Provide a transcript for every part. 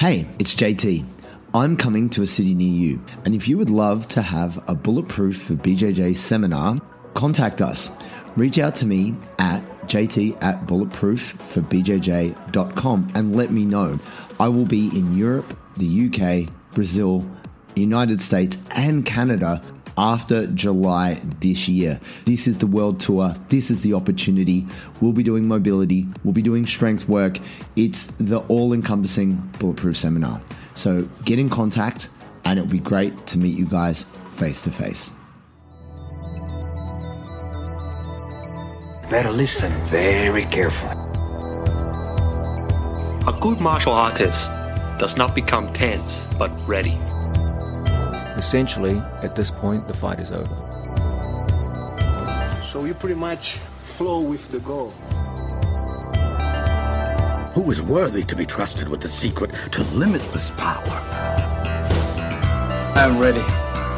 Hey, it's JT. I'm coming to a city near you, and if you would love to have a Bulletproof for BJJ seminar, contact us. Reach out to me at jt at bulletproofforbjj.com and let me know. I will be in Europe, the UK, Brazil, United States, and Canada after July this year. This is the world tour. This is the opportunity. We'll be doing mobility, we'll be doing strength work. It's the all encompassing bulletproof seminar. So get in contact, and it'll be great to meet you guys face to face. Better listen very carefully. A good martial artist does not become tense, but ready. Essentially, at this point, the fight is over. So you pretty much flow with the goal. Who is worthy to be trusted with the secret to limitless power? I'm ready.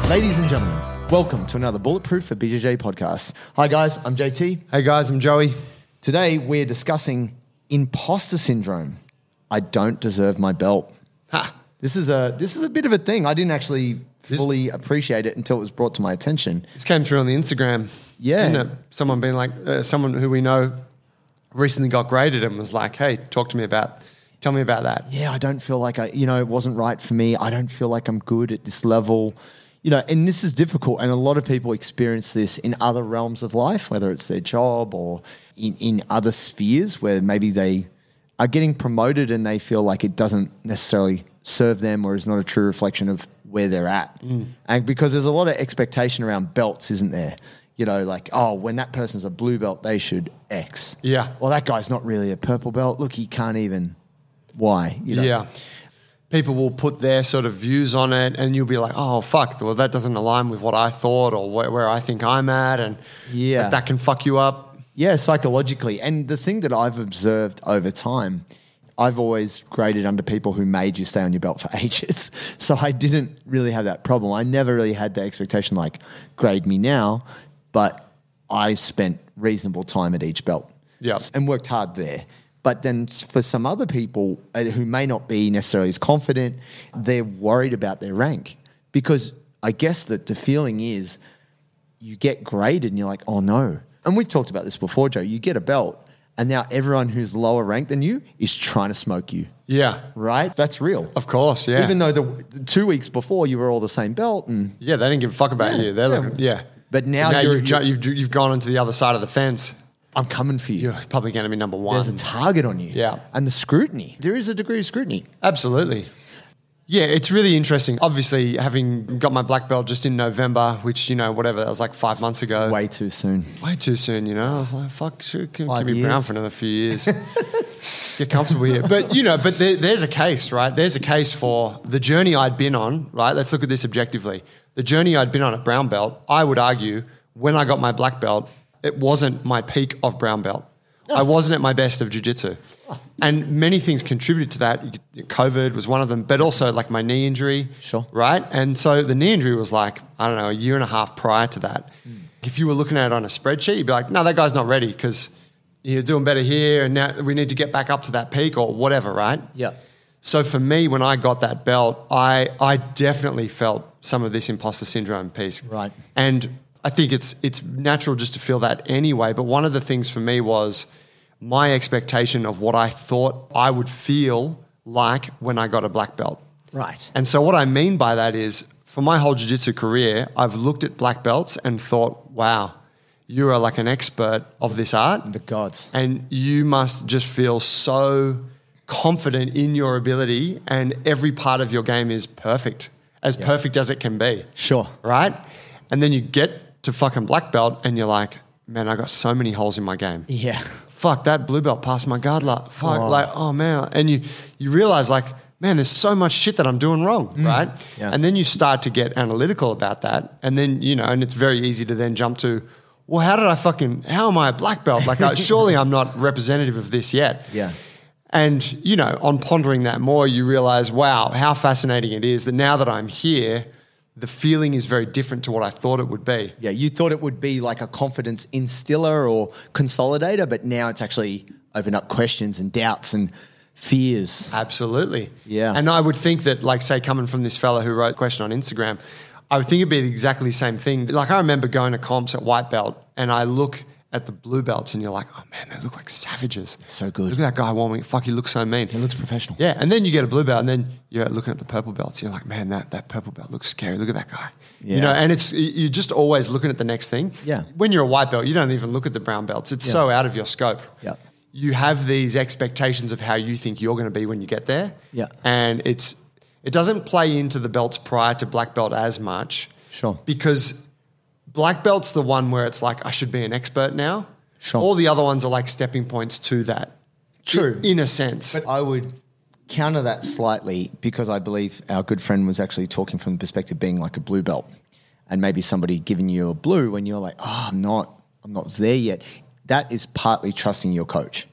Ladies and gentlemen, welcome to another Bulletproof for BJJ podcast. Hi, guys, I'm JT. Hey guys, I'm Joey. Today, we're discussing imposter syndrome. I don't deserve my belt. Ha! This is a this is a bit of a thing. I didn't actually fully appreciate it until it was brought to my attention. This came through on the Instagram. Yeah. Didn't it? Someone being like, uh, someone who we know recently got graded and was like, hey, talk to me about, tell me about that. Yeah, I don't feel like I, you know, it wasn't right for me. I don't feel like I'm good at this level. You know, and this is difficult. And a lot of people experience this in other realms of life, whether it's their job or in, in other spheres where maybe they are getting promoted and they feel like it doesn't necessarily serve them or is not a true reflection of where they're at. Mm. And because there's a lot of expectation around belts, isn't there? You know, like, oh, when that person's a blue belt, they should X. Yeah. Well, that guy's not really a purple belt. Look, he can't even. Why? You know? Yeah. People will put their sort of views on it and you'll be like, oh, fuck, well, that doesn't align with what I thought or where, where I think I'm at. And Yeah. like, that can fuck you up. Yeah, psychologically. And the thing that I've observed over time, I've always graded under people who made you stay on your belt for ages. So I didn't really have that problem. I never really had the expectation like, grade me now, but I spent reasonable time at each belt Yeah. and worked hard there. But then for some other people uh, who may not be necessarily as confident, they're worried about their rank because I guess that the feeling is you get graded and you're like, oh no. And we talked about this before, Joe. You get a belt, and now everyone who's lower ranked than you is trying to smoke you, Yeah. right? That's real. Of course. Yeah. Even though the, two weeks before you were all the same belt, and yeah, they didn't give a fuck about Yeah, you. They're yeah. looking, yeah. But now you're- you've, ju- you've, you've gone onto the other side of the fence. I'm coming for you. You're to be number one. There's a target on you. Yeah. And the scrutiny. There is a degree of scrutiny. Absolutely. Yeah, it's really interesting. Obviously, having got my black belt just in November, which, you know, whatever, that was like five months ago. Way too soon. Way too soon, you know. I was like, fuck, sure, keep Five me brown years. for another few years. Get comfortable here. But, you know, but there, there's a case, right? There's a case for the journey I'd been on, right? Let's look at this objectively. The journey I'd been on at brown belt, I would argue, when I got my black belt, it wasn't my peak of brown belt. I wasn't at my best of jiu-jitsu. And many things contributed to that. COVID was one of them, but also like my knee injury. Sure. Right? And so the knee injury was like, I don't know, a year and a half prior to that. Hmm. If you were looking at it on a spreadsheet, you'd be like, no, that guy's not ready because you're doing better here and now we need to get back up to that peak or whatever, right? Yeah. So for me, when I got that belt, I I definitely felt some of this imposter syndrome piece. Right. And I think it's it's natural just to feel that anyway. But one of the things for me was my expectation of what I thought I would feel like when I got a black belt. Right. And so what I mean by that is for my whole jiu-jitsu career, I've looked at black belts and thought, wow, you are like an expert of this art. The gods. And you must just feel so confident in your ability and every part of your game is perfect, as perfect as it can be. Sure. Right? And then you get to fucking black belt and you're like, man, I got so many holes in my game. Yeah. Fuck, that blue belt passed my guard. Like, fuck, like, oh man. And you, you realize like, man, there's so much shit that I'm doing wrong, mm. right? Yeah. And then you start to get analytical about that. And then, you know, and it's very easy to then jump to, well, how did I fucking, how am I a black belt? Like, I, surely I'm not representative of this yet. Yeah. And, you know, on pondering that more, you realize, wow, how fascinating it is that now that I'm here, the feeling is very different to what I thought it would be. Yeah. You thought it would be like a confidence instiller or consolidator, but now it's actually opened up questions and doubts and fears. Absolutely. Yeah. And I would think that, like, say, coming from this fella who wrote a question on Instagram, I would think it'd be exactly the same thing. Like, I remember going to comps at white belt and I look at the blue belts and you're like, oh man, they look like savages. So good. Look at that guy warming. Fuck, he looks so mean. He looks professional. Yeah. And then you get a blue belt and then you're looking at the purple belts. You're like, man, that, that purple belt looks scary. Look at that guy. Yeah. You know, and it's, you're just always looking at the next thing. Yeah. When you're a white belt, you don't even look at the brown belts. It's so out of your scope Yeah. you have these expectations of how you think you're going to be when you get there. Yeah. And it's it doesn't play into the belts prior to black belt as much. Sure. Because black belt's the one where it's like I should be an expert now. Sure. All the other ones are like stepping points to that. True. In, in a sense. But I would counter that slightly because I believe our good friend was actually talking from the perspective of being like a blue belt, and maybe somebody giving you a blue when you're like, oh, I'm not, I'm not there yet. That is partly trusting your coach.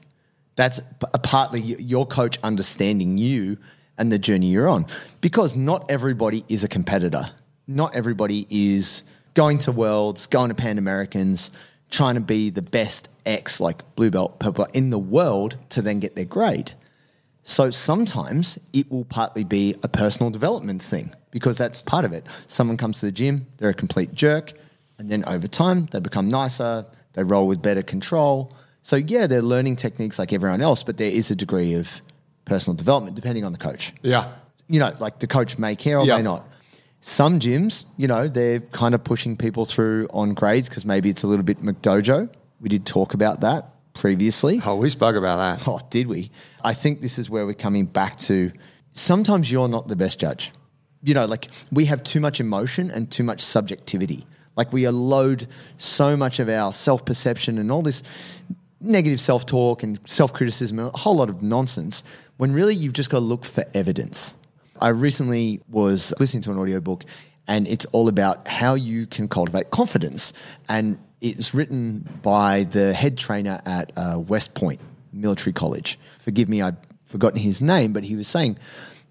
That's p- uh, partly your coach understanding you and the journey you're on, because not everybody is a competitor. Not everybody is going to worlds, going to Pan Americans, trying to be the best X like blue belt, purple in the world to then get their grade. So sometimes it will partly be a personal development thing because that's part of it. Someone comes to the gym, they're a complete jerk, and then over time they become nicer, they roll with better control. So yeah, they're learning techniques like everyone else, but there is a degree of personal development depending on the coach. yeah. You know, like the coach may care or Yeah. may not. Some gyms, you know, they're kind of pushing people through on grades because maybe it's a little bit McDojo. We did talk about that previously. Oh, we spoke about that. Oh, did we? I think this is where we're coming back to. Sometimes you're not the best judge. You know, like we have too much emotion and too much subjectivity. Like we load so much of our self perception and all this negative self talk and self criticism, a whole lot of nonsense, when really you've just got to look for evidence. I recently was listening to an audiobook and it's all about how you can cultivate confidence. And it's written by the head trainer at uh, West Point Military College. Forgive me, I've forgotten his name, but he was saying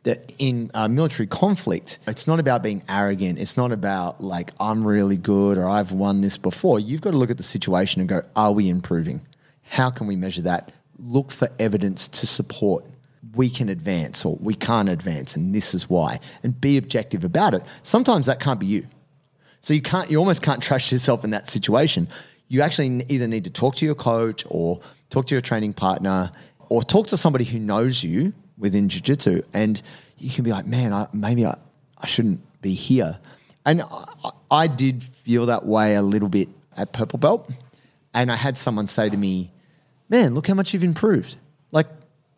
that in uh, military conflict, it's not about being arrogant. It's not about like, I'm really good or I've won this before. You've got to look at the situation and go, are we improving? How can we measure that? Look for evidence to support we can advance or we can't advance, and this is why. And be objective about it. Sometimes that can't be you. So you can't, you almost can't trust yourself in that situation. You actually either need to talk to your coach or talk to your training partner or talk to somebody who knows you within jiu-jitsu and you can be like, man, I, maybe I, I shouldn't be here. And I, I did feel that way a little bit at purple belt. And I had someone say to me, man, look how much you've improved.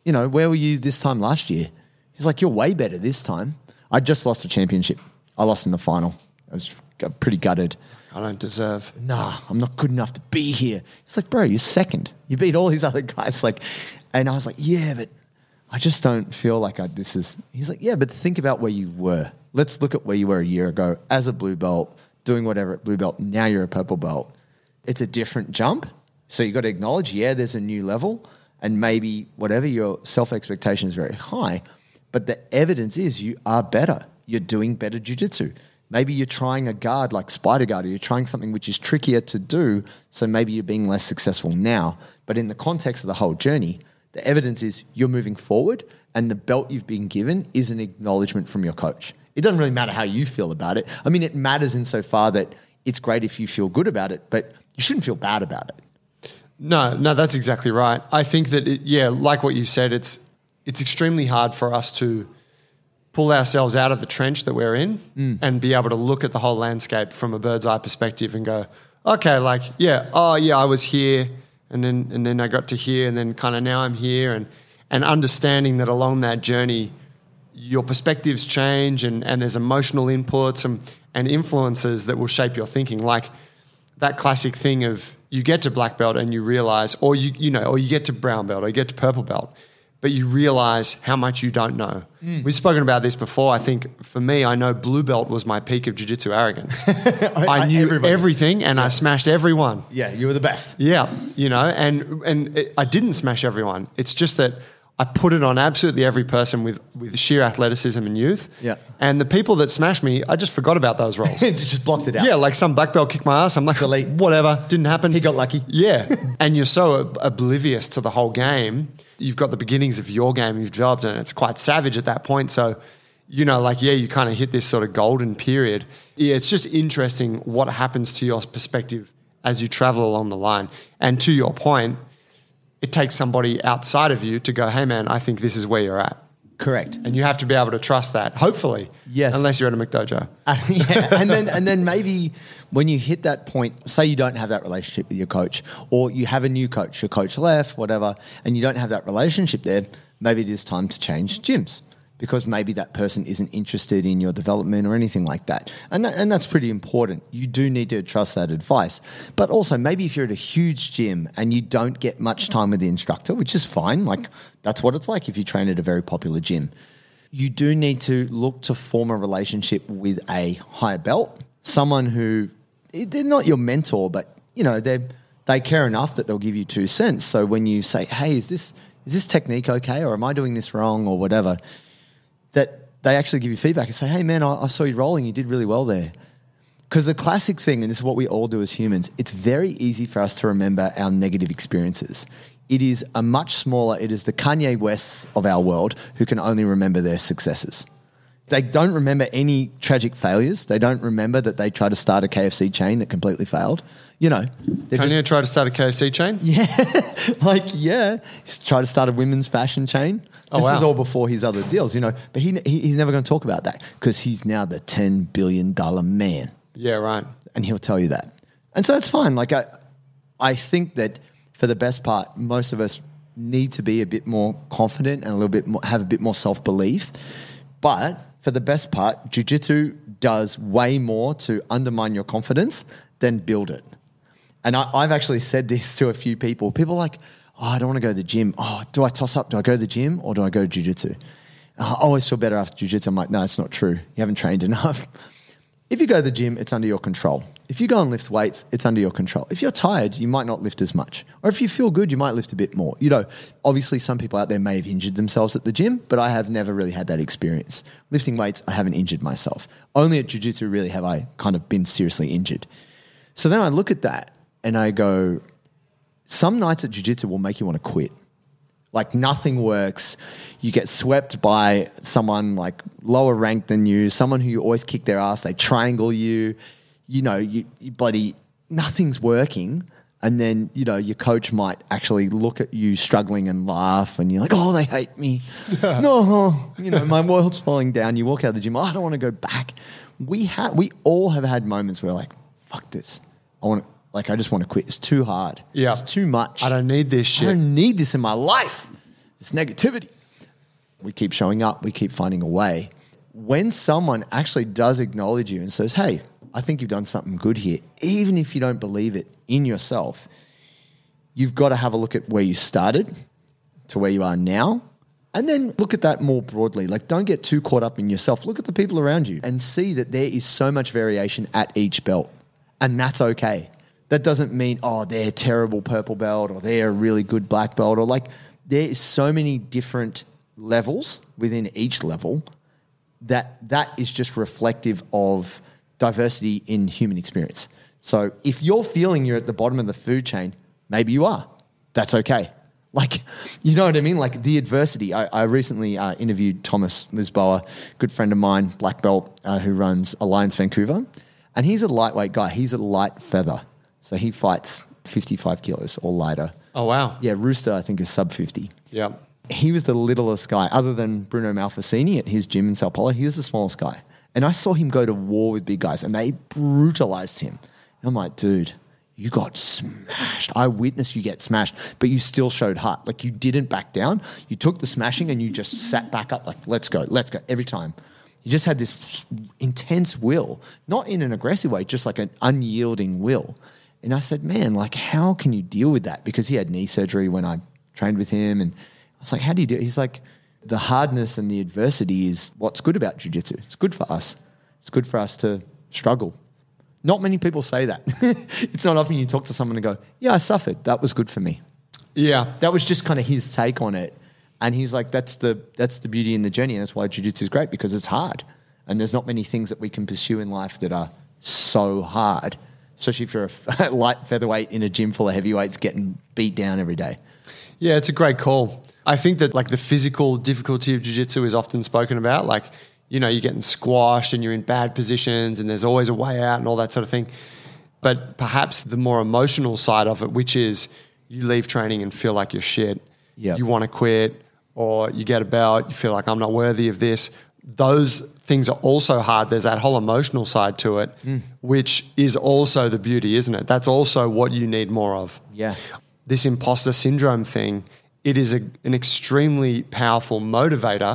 You know, where were you this time last year? He's like, you're way better this time. I just lost a championship. I lost in the final. I was pretty gutted. I don't deserve. Nah, I'm not good enough to be here. He's like, bro, you're second. You beat all these other guys. Like, and I was like, yeah, but I just don't feel like I, this is. He's like, yeah, but think about where you were. Let's look at where you were a year ago as a blue belt, doing whatever at blue belt. Now you're a purple belt. It's a different jump. So you got to acknowledge, yeah, there's a new level, and maybe whatever your self expectation is very high, but the evidence is you are better. You're doing better jujitsu. Maybe you're trying a guard like Spider Guard, or you're trying something which is trickier to do. So maybe you're being less successful now. But in the context of the whole journey, the evidence is you're moving forward, and the belt you've been given is an acknowledgement from your coach. It doesn't really matter how you feel about it. I mean, it matters insofar that it's great if you feel good about it, but you shouldn't feel bad about it. No, no, that's exactly right. I think that it, yeah, like what you said, it's it's extremely hard for us to pull ourselves out of the trench that we're in Mm. and be able to look at the whole landscape from a bird's eye perspective and go, okay, like yeah, oh yeah, I was here, and then and then I got to here, and then kind of now I'm here, and and understanding that along that journey, your perspectives change, and and there's emotional inputs and and influences that will shape your thinking, like that classic thing of you get to black belt and you realize, or you you know, or you get to brown belt, or you get to purple belt, but you realize how much you don't know. Hmm. We've spoken about this before. I think for me, I know blue belt was my peak of jiu-jitsu arrogance. I, I- knew everybody. everything and I smashed everyone. Yeah, you were the best. Yeah, you know, and and it, I didn't smash everyone. It's just that I put it on absolutely every person with with sheer athleticism and youth. Yeah. and the people that smashed me, I just forgot about those rolls. just blocked it out. Yeah, like some black belt kicked my ass. I'm like, whatever, didn't happen. He got lucky. Yeah, and you're so ob- oblivious to the whole game. you've got the beginnings of your game you've developed, and it's quite savage at that point. So, you know, like yeah, you kind of hit this sort of golden period. Yeah, it's just interesting what happens to your perspective as you travel along the line. And to your point, it takes somebody outside of you to go, hey man, I think this is where you're at. Correct. And you have to be able to trust that, hopefully. Yes. Unless you're at a McDojo. Uh, yeah, and then and then maybe when you hit that point, say you don't have that relationship with your coach, or you have a new coach, your coach left, whatever, and you don't have that relationship there, maybe it is time to change gyms because maybe that person isn't interested in your development or anything like that. And that, and that's pretty important. You do need to trust that advice. But also maybe if you're at a huge gym and you don't get much time with the instructor, which is fine, like that's what it's like if you train at a very popular gym you do need to look to form a relationship with a higher belt, someone who eh, they're not your mentor, but you know they they care enough that they'll give you two cents. So when you say, "Hey, is this is this technique okay, or am I doing this wrong, or whatever," they actually give you feedback and say, "Hey, man, I, I saw you rolling. You did really well there." Because the classic thing, and this is what we all do as humans, it's very easy for us to remember our negative experiences. It is a much smaller, it is the Kanye West of our world who can only remember their successes. They don't remember any tragic failures. They don't remember that they tried to start a KFC chain that completely failed. You know, Kanye just- tried to start a KFC chain? Yeah. like, yeah, he's tried to start a women's fashion chain. Oh, this wow. is all before his other deals, you know. But he, he he's never going to talk about that because he's now the ten billion dollar man Yeah, right. and he'll tell you that. And so that's fine. Like I, I think that for the best part, most of us need to be a bit more confident and a little bit more, have a bit more self belief. But for the best part, jujitsu does way more to undermine your confidence than build it. And I, I've actually said this to a few people. People like, oh, I don't want to go to the gym. Oh, do I toss up? Do I go to the gym or do I go to jujitsu? I always feel better after jujitsu. I'm like, no, it's not true. You haven't trained enough. If you go to the gym, it's under your control. If you go and lift weights, it's under your control. If you're tired, you might not lift as much. Or if you feel good, you might lift a bit more. You know, obviously some people out there may have injured themselves at the gym, but I have never really had that experience. Lifting weights, I haven't injured myself. Only at jiu-jitsu really have I kind of been seriously injured. So then I look at that and I go, some nights at jiu-jitsu will make you want to quit. Like nothing works. You get swept by someone like lower ranked than you, someone who you always kick their ass. They triangle you. You know, you, you bloody nothing's working. And then you know your coach might actually look at you struggling and laugh, and you're like, "Oh, they hate me." no, you know my world's falling down. You walk out of the gym. Oh, I don't want to go back. We have, we all have had moments where like, "Fuck this." I want, to, like, I just want to quit. It's too hard. Yeah. it's too much. I don't need this shit. I don't need this in my life. This negativity. We keep showing up, we keep finding a way. When someone actually does acknowledge you and says, Hey, I think you've done something good here, even if you don't believe it in yourself, you've got to have a look at where you started to where you are now. And then look at that more broadly. Like, don't get too caught up in yourself. Look at the people around you and see that there is so much variation at each belt. And that's okay. That doesn't mean, oh, they're terrible purple belt or they're a really good black belt or like, there is so many different levels within each level that that is just reflective of diversity in human experience. So if you're feeling you're at the bottom of the food chain, maybe you are. That's okay. Like, you know what I mean? Like the adversity. I, I recently uh, interviewed Thomas Lisboa, good friend of mine, black belt, uh, who runs Alliance Vancouver. And he's a lightweight guy. He's a light feather. So he fights 55 kilos or lighter. Oh, wow. Yeah, Rooster, I think, is sub 50 Yeah. he was the littlest guy, other than Bruno Malfacini at his gym in Sao Paulo. He was the smallest guy. And I saw him go to war with big guys and they brutalized him. And I'm like, dude, you got smashed. I witnessed you get smashed, but you still showed heart. Like you didn't back down. You took the smashing and you just sat back up, like, let's go, let's go, every time. You just had this intense will, not in an aggressive way, just like an unyielding will. And I said, man, like, how can you deal with that? Because he had knee surgery when I trained with him. And I was like, how do you do it? He's like, the hardness and the adversity is what's good about jujitsu. It's good for us. It's good for us to struggle. Not many people say that. it's not often you talk to someone and go, yeah, I suffered. That was good for me. Yeah. That was just kind of his take on it. And he's like, that's the, that's the beauty in the journey. And that's why jiu-jitsu is great because it's hard. And there's not many things that we can pursue in life that are so hard, especially if you're a light featherweight in a gym full of heavyweights getting beat down every day. Yeah, it's a great call. I think that like the physical difficulty of jiu-jitsu is often spoken about. Like, you know, you're getting squashed and you're in bad positions and there's always a way out and all that sort of thing. But perhaps the more emotional side of it, which is you leave training and feel like you're shit. Yep. You want to quit or you get a belt, you feel like I'm not worthy of this. Those things are also hard. There's that whole emotional side to it, hmm. which is also the beauty, isn't it? That's also what you need more of Yeah. this imposter syndrome thing, it is a, an extremely powerful motivator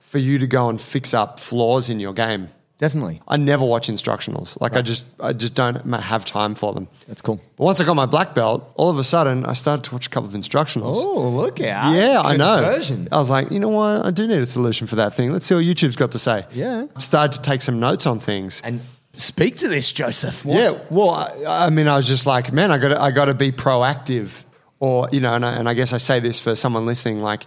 for you to go and fix up flaws in your game. Definitely. I never watch instructionals. Like I just, I just don't have time for them. That's cool. But once I got my black belt, all of a sudden I started to watch a couple of instructionals. Oh, look out. Yeah, I know. Conversion. I was like, you know what? I do need a solution for that thing. Let's see what YouTube's got to say. Yeah. Started to take some notes on things. And speak to this, Joseph. What- Yeah, well, I, I mean, I was just like, man, I got to, I got to be proactive, or you know, and I, and I guess I say this for someone listening, like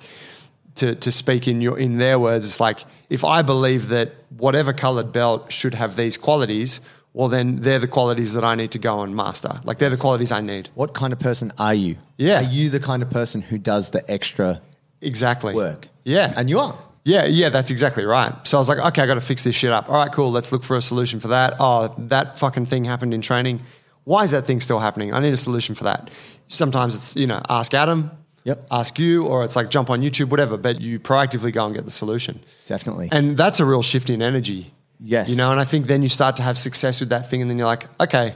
to to speak in your in their words. It's like if I believe that whatever colored belt should have these qualities, well, then they're the qualities that I need to go and master. Like they're the qualities I need. What kind of person are you? Yeah. Are you the kind of person who does the extra Exactly. work? Yeah, And you are. Yeah, yeah, that's exactly right. So I was like, okay, I got to fix this shit up. All right, cool. Let's look for a solution for that. Oh, that fucking thing happened in training. Why is that thing still happening? I need a solution for that. Sometimes it's, you know, ask Adam, Yep. ask you, or it's like jump on YouTube, whatever, but you proactively go and get the solution. Definitely. And that's a real shift in energy. Yes. You know, and I think then you start to have success with that thing, and then you're like, okay,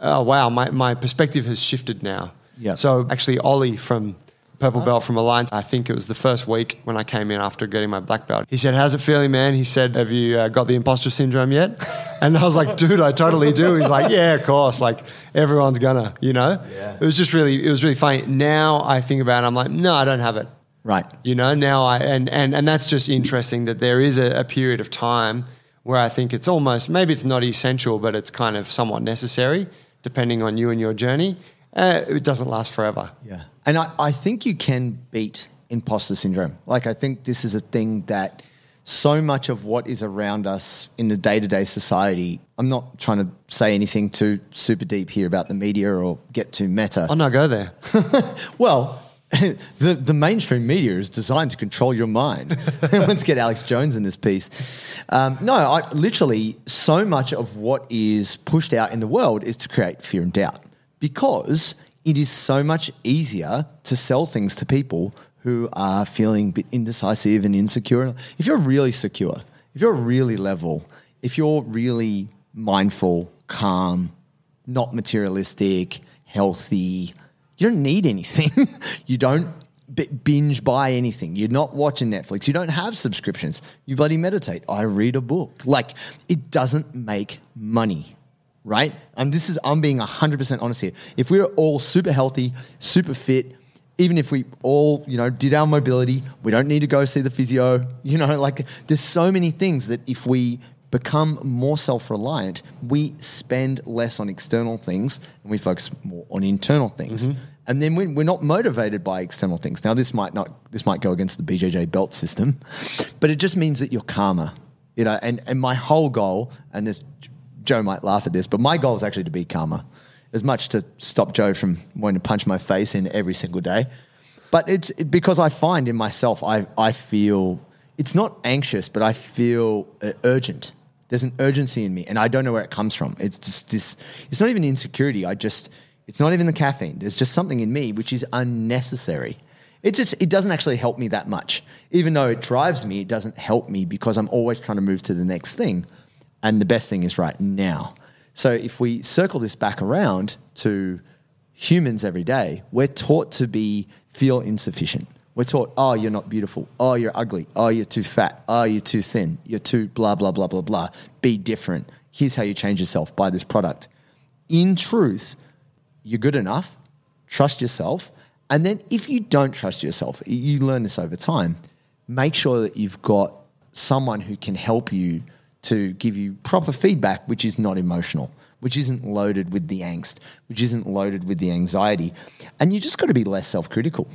oh, wow, my, my perspective has shifted now. Yeah. So actually, Ollie from Purple Belt from Alliance, I think it was the first week when I came in after getting my black belt. He said, How's it feeling, man? He said, Have you uh, got the imposter syndrome yet? And I was like, Dude, I totally do. He's like, Yeah, of course. Like, everyone's gonna, you know? Yeah. It was just really, it was really funny. Now I think about it, I'm like, No, I don't have it. Right. You know, now I, and, and, and that's just interesting that there is a, a period of time where I think it's almost, maybe it's not essential, but it's kind of somewhat necessary, depending on you and your journey. Uh, it doesn't last forever. Yeah. And I, I think you can beat imposter syndrome. Like, I think this is a thing that so much of what is around us in the day to day society, I'm not trying to say anything too super deep here about the media or get too meta. Oh, no, go there. Well, the, the mainstream media is designed to control your mind. Let's get Alex Jones in this piece. Um, no, I, literally, so much of what is pushed out in the world is to create fear and doubt because it is so much easier to sell things to people who are feeling a bit indecisive and insecure. If you're really secure, if you're really level, if you're really mindful, calm, not materialistic, healthy, you don't need anything. you don't binge buy anything. You're not watching Netflix. You don't have subscriptions. You bloody meditate. I read a book. Like it doesn't make money, right? And this is I'm being 100% honest here. If we were all super healthy, super fit, even if we all, you know, did our mobility, we don't need to go see the physio. You know, like there's so many things that if we become more self-reliant, we spend less on external things and we focus more on internal things. Mm-hmm. And then we- we're not motivated by external things. Now, this might not, this might go against the BJJ belt system, but it just means that you're calmer. You know, and, and my whole goal, and this Joe might laugh at this, but my goal is actually to be calmer, as much to stop Joe from wanting to punch my face in every single day. But it's because I find in myself, I, I feel it's not anxious, but I feel uh, urgent. There's an urgency in me, and I don't know where it comes from. It's just this. It's not even insecurity. I just. It's not even the caffeine. There's just something in me which is unnecessary. It just it doesn't actually help me that much. Even though it drives me, it doesn't help me because I'm always trying to move to the next thing. And the best thing is right now. So if we circle this back around to humans every day, we're taught to be feel insufficient. We're taught, oh, you're not beautiful. Oh, you're ugly. Oh, you're too fat. Oh, you're too thin. You're too blah, blah, blah, blah, blah. Be different. Here's how you change yourself. Buy this product. In truth, you're good enough. Trust yourself. And then if you don't trust yourself, you learn this over time. Make sure that you've got someone who can help you to give you proper feedback, which is not emotional, which isn't loaded with the angst, which isn't loaded with the anxiety. And you just got to be less self critical.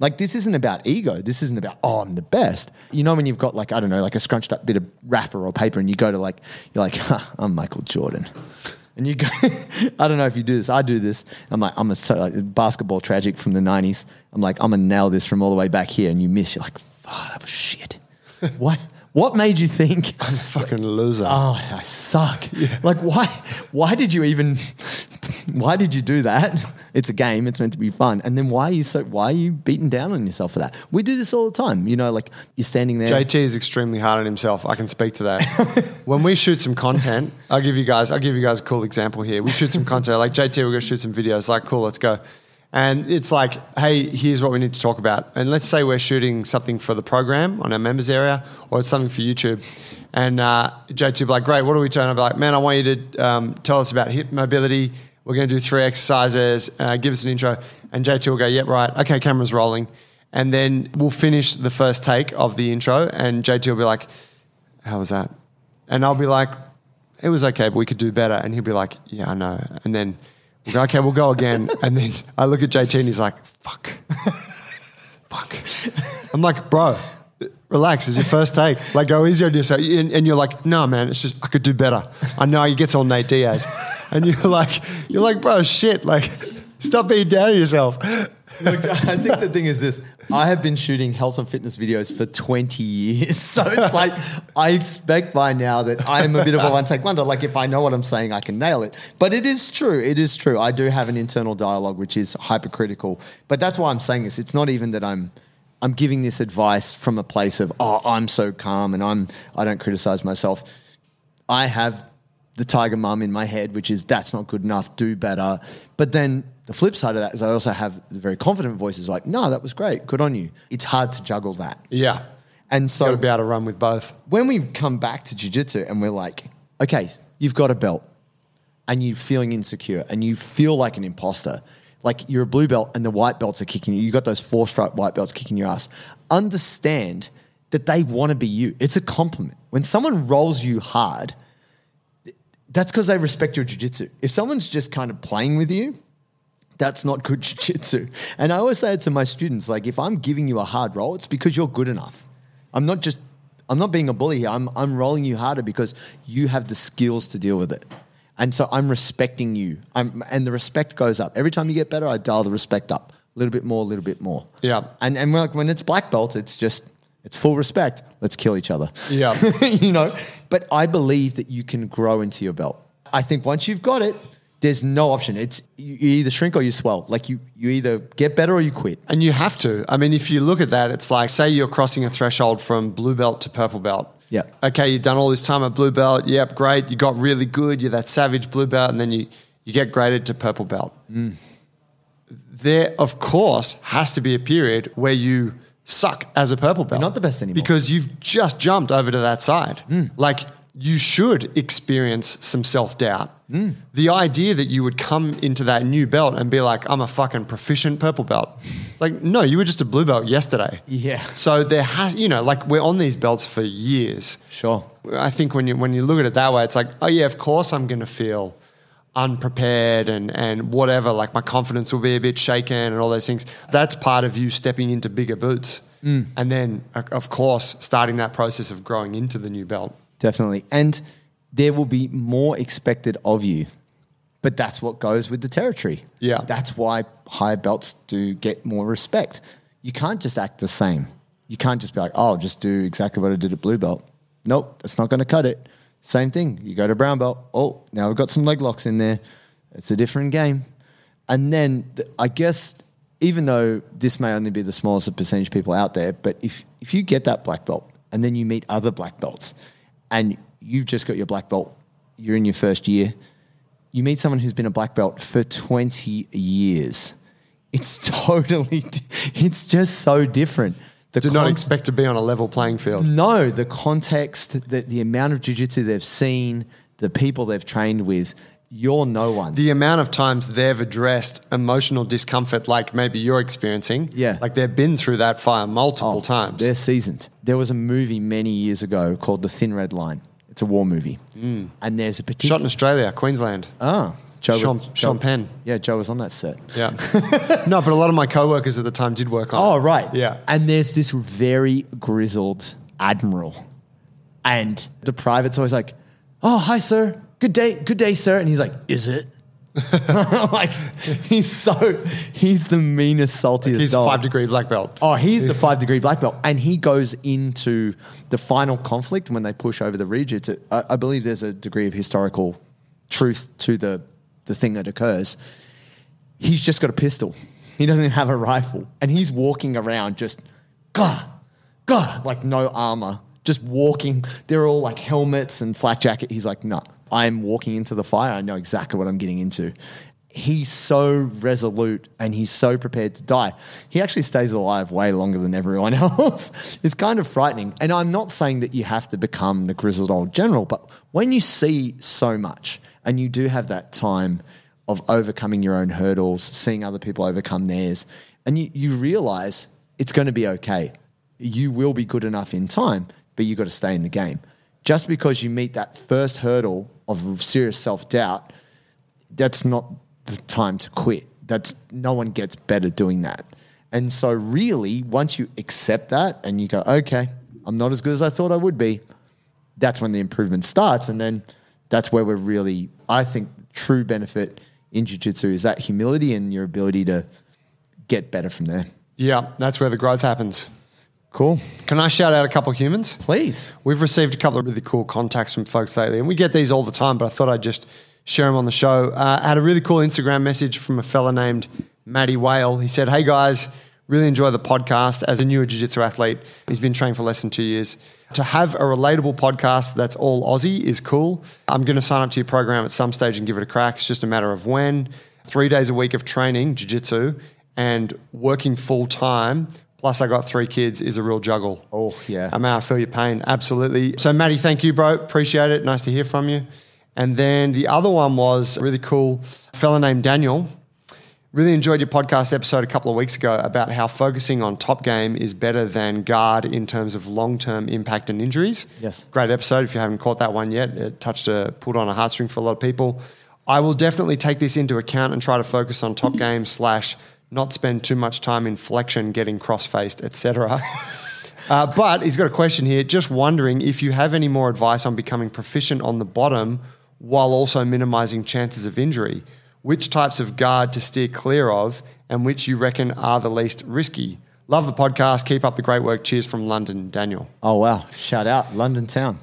Like, this isn't about ego. This isn't about, oh, I'm the best. You know, when you've got, like, I don't know, like a scrunched up bit of wrapper or paper and you go to, like, you're like, huh, I'm Michael Jordan. and you go, I don't know if you do this. I do this. I'm like, I'm a so, like, basketball tragic from the '90s. I'm like, I'm gonna nail this from all the way back here, and you miss. You're like, fuck, that was shit. what? What made you think? I'm a fucking loser. Oh, I suck. Like, why? Why did you even? Why did you do that? It's a game. It's meant to be fun. And then why are you so? Why are you beating down on yourself for that? We do this all the time. You know, like you're standing there. JT is extremely hard on himself. I can speak to that. when we shoot some content, I'll give you guys. I'll give you guys a cool example here. We shoot some content. Like JT, we're gonna shoot some videos. Like, cool, let's go. And it's like, hey, here's what we need to talk about. And let's say we're shooting something for the program on our members area, or it's something for YouTube. And uh, JT will be like, great, what are we doing? I'll be like, man, I want you to um, tell us about hip mobility. We're going to do three exercises. Uh, give us an intro. And JT will go, yep, right. Okay, camera's rolling. And then we'll finish the first take of the intro. And JT will be like, how was that? And I'll be like, it was okay, but we could do better. And he'll be like, yeah, I know. And then we'll go, okay, we'll go again. And then I look at JT and he's like, fuck. fuck. I'm like, bro, relax. It's your first take. Like, go easy on yourself. And, and you're like, no, man, it's just, I could do better. I know he gets all Nate Diaz. And you're like, you're like, bro, shit. Like, stop being down on yourself. Look, I think the thing is this: I have been shooting health and fitness videos for 20 years, so it's like I expect by now that I am a bit of a one-take wonder. Like if I know what I'm saying, I can nail it. But it is true. It is true. I do have an internal dialogue which is hypercritical. But that's why I'm saying this. It's not even that I'm. I'm giving this advice from a place of oh I'm so calm and I'm I don't criticize myself. I have the tiger mum in my head, which is that's not good enough, do better. But then the flip side of that is I also have the very confident voices like, no, that was great, good on you. It's hard to juggle that. Yeah. And Got so to be able to run with both. when we come back to jujitsu and we're like, okay, you've got a belt and you're feeling insecure and you feel like an imposter, like you're a blue belt and the white belts are kicking you, you got those four stripe white belts kicking your ass. Understand that they want to be you. It's a compliment. When someone rolls you hard, that's because they respect your jiu-jitsu. If someone's just kind of playing with you, that's not good jiu-jitsu. And I always say it to my students, like if I'm giving you a hard roll, it's because you're good enough. I'm not just I'm not being a bully here. I'm I'm rolling you harder because you have the skills to deal with it. And so I'm respecting you. I'm, and the respect goes up. Every time you get better, I dial the respect up. A little bit more, a little bit more. Yeah. And and like when it's black belts, it's just it's full respect. Let's kill each other. Yeah. you know, but I believe that you can grow into your belt. I think once you've got it, there's no option. It's you either shrink or you swell. Like you you either get better or you quit. And you have to. I mean, if you look at that, it's like, say you're crossing a threshold from blue belt to purple belt. Yeah. Okay, you've done all this time at blue belt. Yep, great. You got really good. You're that savage blue belt, and then you, you get graded to purple belt. Mm. There, of course, has to be a period where you suck as a purple belt. not the best anymore. Because you've just jumped over to that side. Hmm. Like, you should experience some self doubt. Hmm. The idea that you would come into that new belt and be like, I'm a fucking proficient purple belt. Like, no, you were just a blue belt yesterday. Yeah. So there has, you know, like we're on these belts for years. Sure. I think when you when you look at it that way, it's like, oh yeah, of course I'm going to feel unprepared and and whatever. Like my confidence will be a bit shaken and all those things. That's part of you stepping into bigger boots, mm. and then of course starting that process of growing into the new belt. Definitely. And there will be more expected of you. But that's what goes with the territory. Yeah. That's why higher belts do get more respect. You can't just act the same. You can't just be like, oh, just do exactly what I did at blue belt. Nope, that's not going to cut it. Same thing. You go to brown belt. Oh, now we've got some leg locks in there. It's a different game. And then th- I guess even though this may only be the smallest percentage of people out there, but if if you get that black belt and then you meet other black belts and you've just got your black belt, you're in your first year, you meet someone who's been a black belt for 20 years. It's totally, it's just so different. The Do not expect to be on a level playing field. no, the context, the, the amount of jiu-jitsu they've seen, the people they've trained with, you're no one. The amount of times they've addressed emotional discomfort, like maybe you're experiencing, Yeah. like they've been through that fire multiple Oh, times. They're seasoned. There was a movie many years ago called The Thin Red Line. It's a war movie. And there's a particular Shot in Australia, Queensland. Ah, Joe was- Sean, Joe- Sean Penn. Yeah, Joe was on that set. Yeah. no, but a lot of my coworkers at the time did work on Oh, it. right. Yeah. And there's this very grizzled admiral. And the private's always like, oh, hi, sir. good day, good day, sir. And he's like, is it? like he's so he's the meanest, saltiest. He's dog. five degree black belt. Oh, he's the five degree black belt, and he goes into the final conflict when they push over the I, I believe there's a degree of historical truth to the the thing that occurs. He's just got a pistol. He doesn't even have a rifle, and he's walking around just, gah, gah, like no armor, just walking. They're all like helmets and flak jacket. He's like, no, I'm walking into the fire. I know exactly what I'm getting into he's so resolute and he's so prepared to die. He actually stays alive way longer than everyone else. it's kind of frightening. And I'm not saying that you have to become the grizzled old general, but when you see so much and you do have that time of overcoming your own hurdles, seeing other people overcome theirs, and you, you realize it's going to be okay. You will be good enough in time, but you've got to stay in the game. Just because you meet that first hurdle of serious self doubt, that's not the time to quit. That's no one gets better doing that. And so really, once you accept that and you go, okay, I'm not as good as I thought I would be, that's when the improvement starts. And then that's where we're really, I think, true benefit in jiu-jitsu is that humility and your ability to get better from there. Yeah, that's where the growth happens. Cool. Can I shout out a couple of humans? Please. We've received a couple of really cool contacts from folks lately, and we get these all the time, but I thought I'd just share them on the show. Uh, I had a really cool Instagram message from a fella named Matty Whale. He said, Hey guys, really enjoy the podcast. As a newer jiu jitsu athlete, he's been training for less than two years. To have a relatable podcast that's all Aussie is cool. I'm going to sign up to your program at some stage and give it a crack. It's just a matter of when. Three days a week of training, jiu jitsu, and working full time. Plus, I got three kids is a real juggle. Oh, yeah. I mean, I feel your pain. Absolutely. So, Matty, thank you, bro. Appreciate it. Nice to hear from you. And then the other one was a really cool fella named Daniel. Really enjoyed your podcast episode a couple of weeks ago about how focusing on top game is better than guard in terms of long term impact and injuries. Yes. Great episode. If you haven't caught that one yet, it touched a pulled on a heartstring for a lot of people. I will definitely take this into account and try to focus on top game slash not spend too much time in flexion, getting cross faced, etc. Uh, but he's got a question here. Just wondering if you have any more advice on becoming proficient on the bottom while also minimizing chances of injury. Which types of guard to steer clear of, and which you reckon are the least risky? Love the podcast. Keep up the great work. Cheers from London, Daniel. Oh, wow. Shout out London town.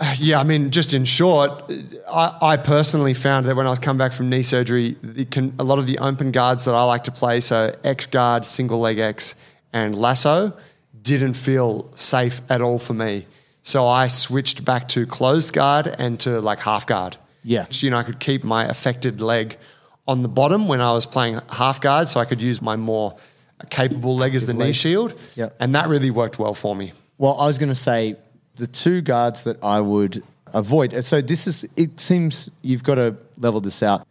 Yeah, I mean, just in short, I, I personally found that when I was coming back from knee surgery, the can, a lot of the open guards that I like to play, so X guard, single leg X, and lasso, didn't feel safe at all for me. So I switched back to closed guard and to like half guard. Yeah. So, you know, I could keep my affected leg on the bottom when I was playing half guard, so I could use my more capable leg as the knee shield. Yeah. And that really worked well for me. Well, I was going to say the two guards that I would avoid. So this is. It seems you've got to level this out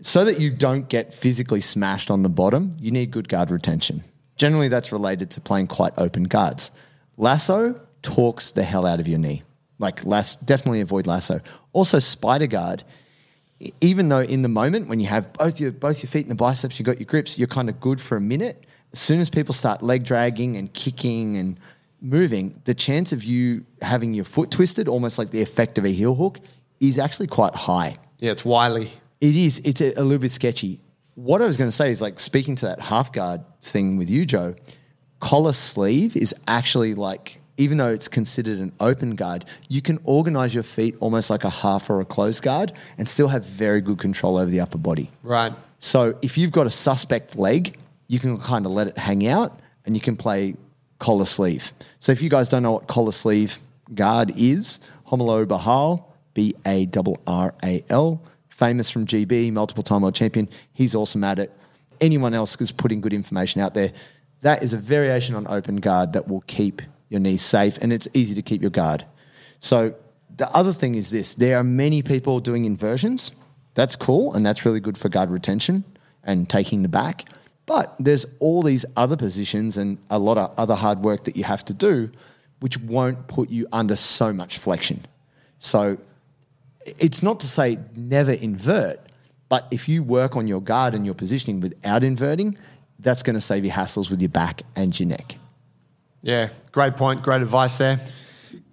so that you don't get physically smashed on the bottom. You need good guard retention. Generally, that's related to playing quite open guards. Lasso torques the hell out of your knee. Like lass, definitely avoid lasso. Also, spider guard. Even though in the moment when you have both your both your feet in the biceps, you got your grips, you're kind of good for a minute. As soon as people start leg dragging and kicking and moving, the chance of you having your foot twisted, almost like the effect of a heel hook, is actually quite high. Yeah, it's wily. It is. It's a, a little bit sketchy. What I was going to say is like speaking to that half guard thing with you, Joe. Collar sleeve is actually like, even though it's considered an open guard, you can organize your feet almost like a half or a closed guard and still have very good control over the upper body. Right. So if you've got a suspect leg, you can kind of let it hang out and you can play collar sleeve. So if you guys don't know what collar sleeve guard is, Romulo Barral, B A R R A L, famous from GB, multiple time world champion. He's awesome at it. Anyone else is putting good information out there. That is a variation on open guard that will keep your knees safe and it's easy to keep your guard. So the other thing is this there are many people doing inversions. That's cool and that's really good for guard retention and taking the back. But there's all these other positions and a lot of other hard work that you have to do, which won't put you under so much flexion. So it's not to say never invert, but if you work on your guard and your positioning without inverting, that's going to save you hassles with your back and your neck. Yeah, great point. Great advice there.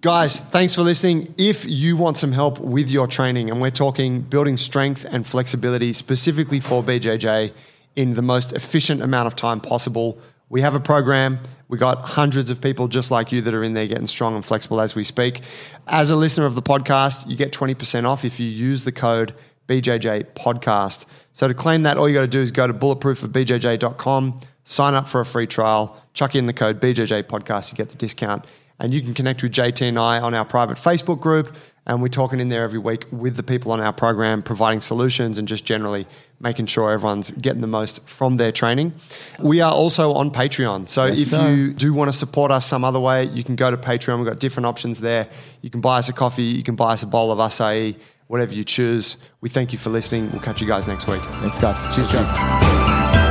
Guys, thanks for listening. If you want some help with your training, and we're talking building strength and flexibility specifically for BJJ in the most efficient amount of time possible, we have a program. We got hundreds of people just like you that are in there getting strong and flexible as we speak. As a listener of the podcast, you get 20% off if you use the code BJJ podcast. So to claim that, all you got to do is go to bulletproofofbjj.com, sign up for a free trial, chuck in the code BJJ podcast, you get the discount. And you can connect with JT and I on our private Facebook group. And we're talking in there every week with the people on our program, providing solutions and just generally making sure everyone's getting the most from their training. We are also on Patreon. So Yes, if sir. you do want to support us some other way, you can go to Patreon. We've got different options there. You can buy us a coffee, you can buy us a bowl of acai, whatever you choose. We thank you for listening. We'll catch you guys next week. Thanks, guys. Cheers, Joe.